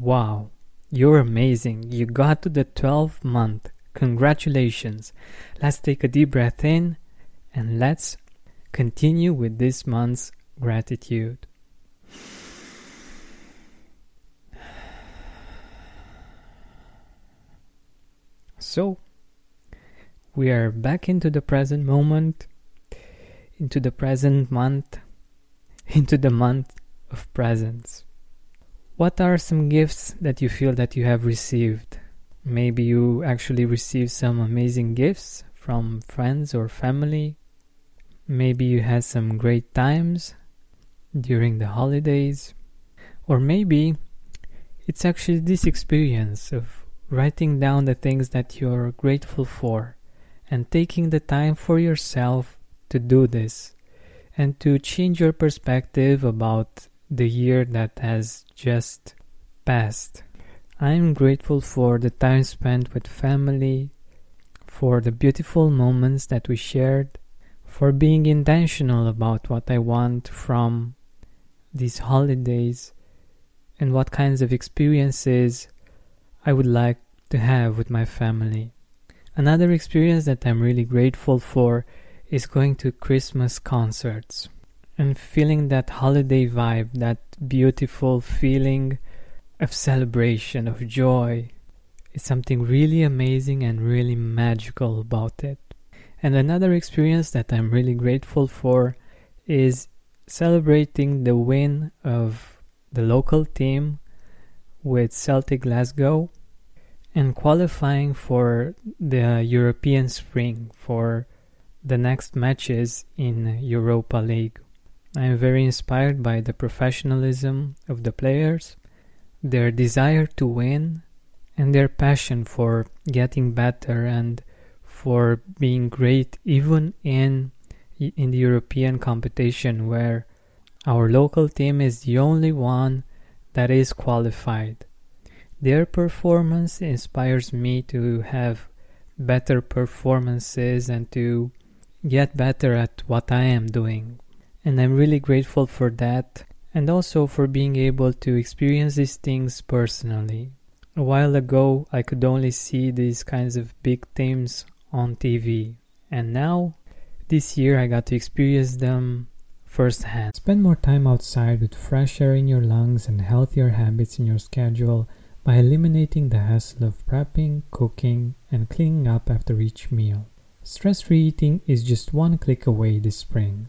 Wow, you're amazing. You got to the 12th month. Congratulations. Let's take a deep breath in and let's continue with this month's gratitude. So, we are back into the present moment, into the present month, into the month of presence. What are some gifts that you feel that you have received? Maybe you actually received some amazing gifts from friends or family. Maybe you had some great times during the holidays. Or maybe it's actually this experience of writing down the things that you're grateful for and taking the time for yourself to do this and to change your perspective about the year that has just passed. I'm grateful for the time spent with family, for the beautiful moments that we shared, for being intentional about what I want from these holidays and what kinds of experiences I would like to have with my family. Another experience that I'm really grateful for is going to Christmas concerts and feeling that holiday vibe, that beautiful feeling of celebration, of joy. It's something really amazing and really magical about it. And another experience that I'm really grateful for is celebrating the win of the local team with Celtic Glasgow and qualifying for the European Spring for the next matches in Europa League. I am very inspired by the professionalism of the players, their desire to win, and their passion for getting better and for being great even in in the European competition where our local team is the only one that is qualified. Their performance inspires me to have better performances and to get better at what I am doing. And I'm really grateful for that and also for being able to experience these things personally. A while ago, I could only see these kinds of big themes on TV, and now, this year, I got to experience them firsthand. Spend more time outside with fresh air in your lungs and healthier habits in your schedule by eliminating the hassle of prepping, cooking, and cleaning up after each meal. Stress free eating is just one click away this spring.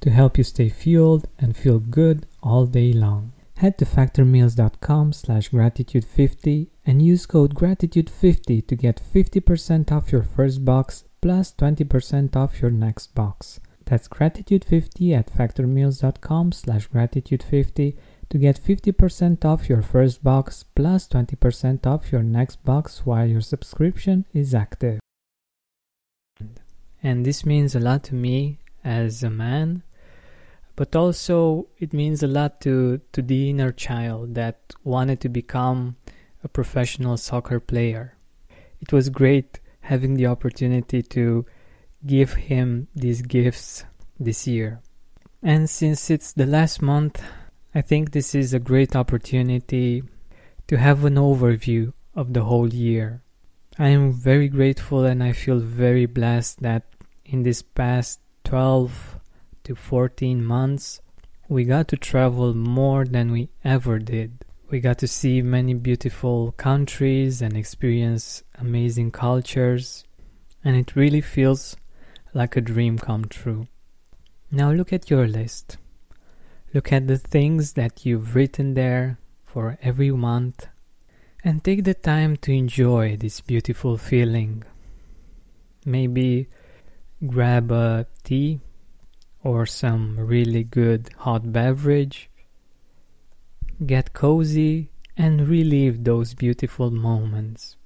to help you stay fueled and feel good all day long. Head to factormeals.com slash gratitude50 and use code gratitude50 to get 50% off your first box plus 20% off your next box. That's gratitude50 at factormeals.com slash gratitude50 to get 50% off your first box plus 20% off your next box while your subscription is active. And this means a lot to me as a man, but also it means a lot to, to the inner child that wanted to become a professional soccer player. It was great having the opportunity to give him these gifts this year. And since it's the last month I think this is a great opportunity to have an overview of the whole year. I am very grateful and I feel very blessed that in this past 12 to 14 months we got to travel more than we ever did. We got to see many beautiful countries and experience amazing cultures, and it really feels like a dream come true. Now look at your list. Look at the things that you've written there for every month and take the time to enjoy this beautiful feeling. Maybe grab a tea or some really good hot beverage, get cozy and relive those beautiful moments.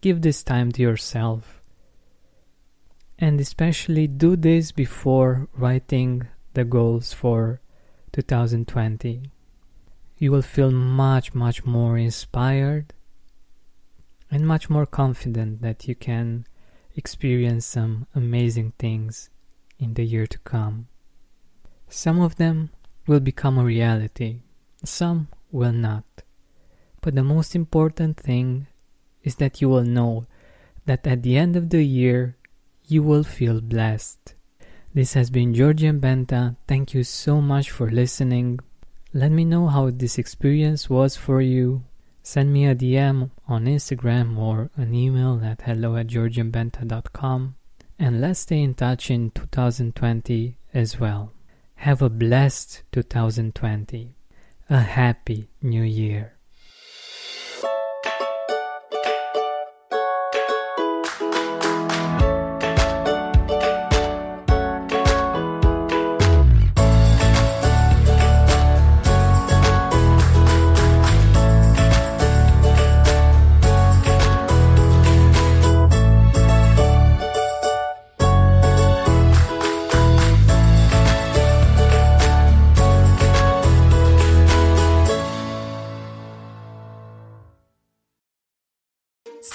Give this time to yourself. And especially do this before writing the goals for 2020. You will feel much, much more inspired and much more confident that you can experience some amazing things in the year to come. Some of them will become a reality, some will not. But the most important thing is that you will know that at the end of the year, you will feel blessed. This has been Georgian Benta. Thank you so much for listening. Let me know how this experience was for you. Send me a DM on Instagram or an email at hello at georgianbenta.com. And let's stay in touch in 2020 as well. Have a blessed 2020. A happy new year.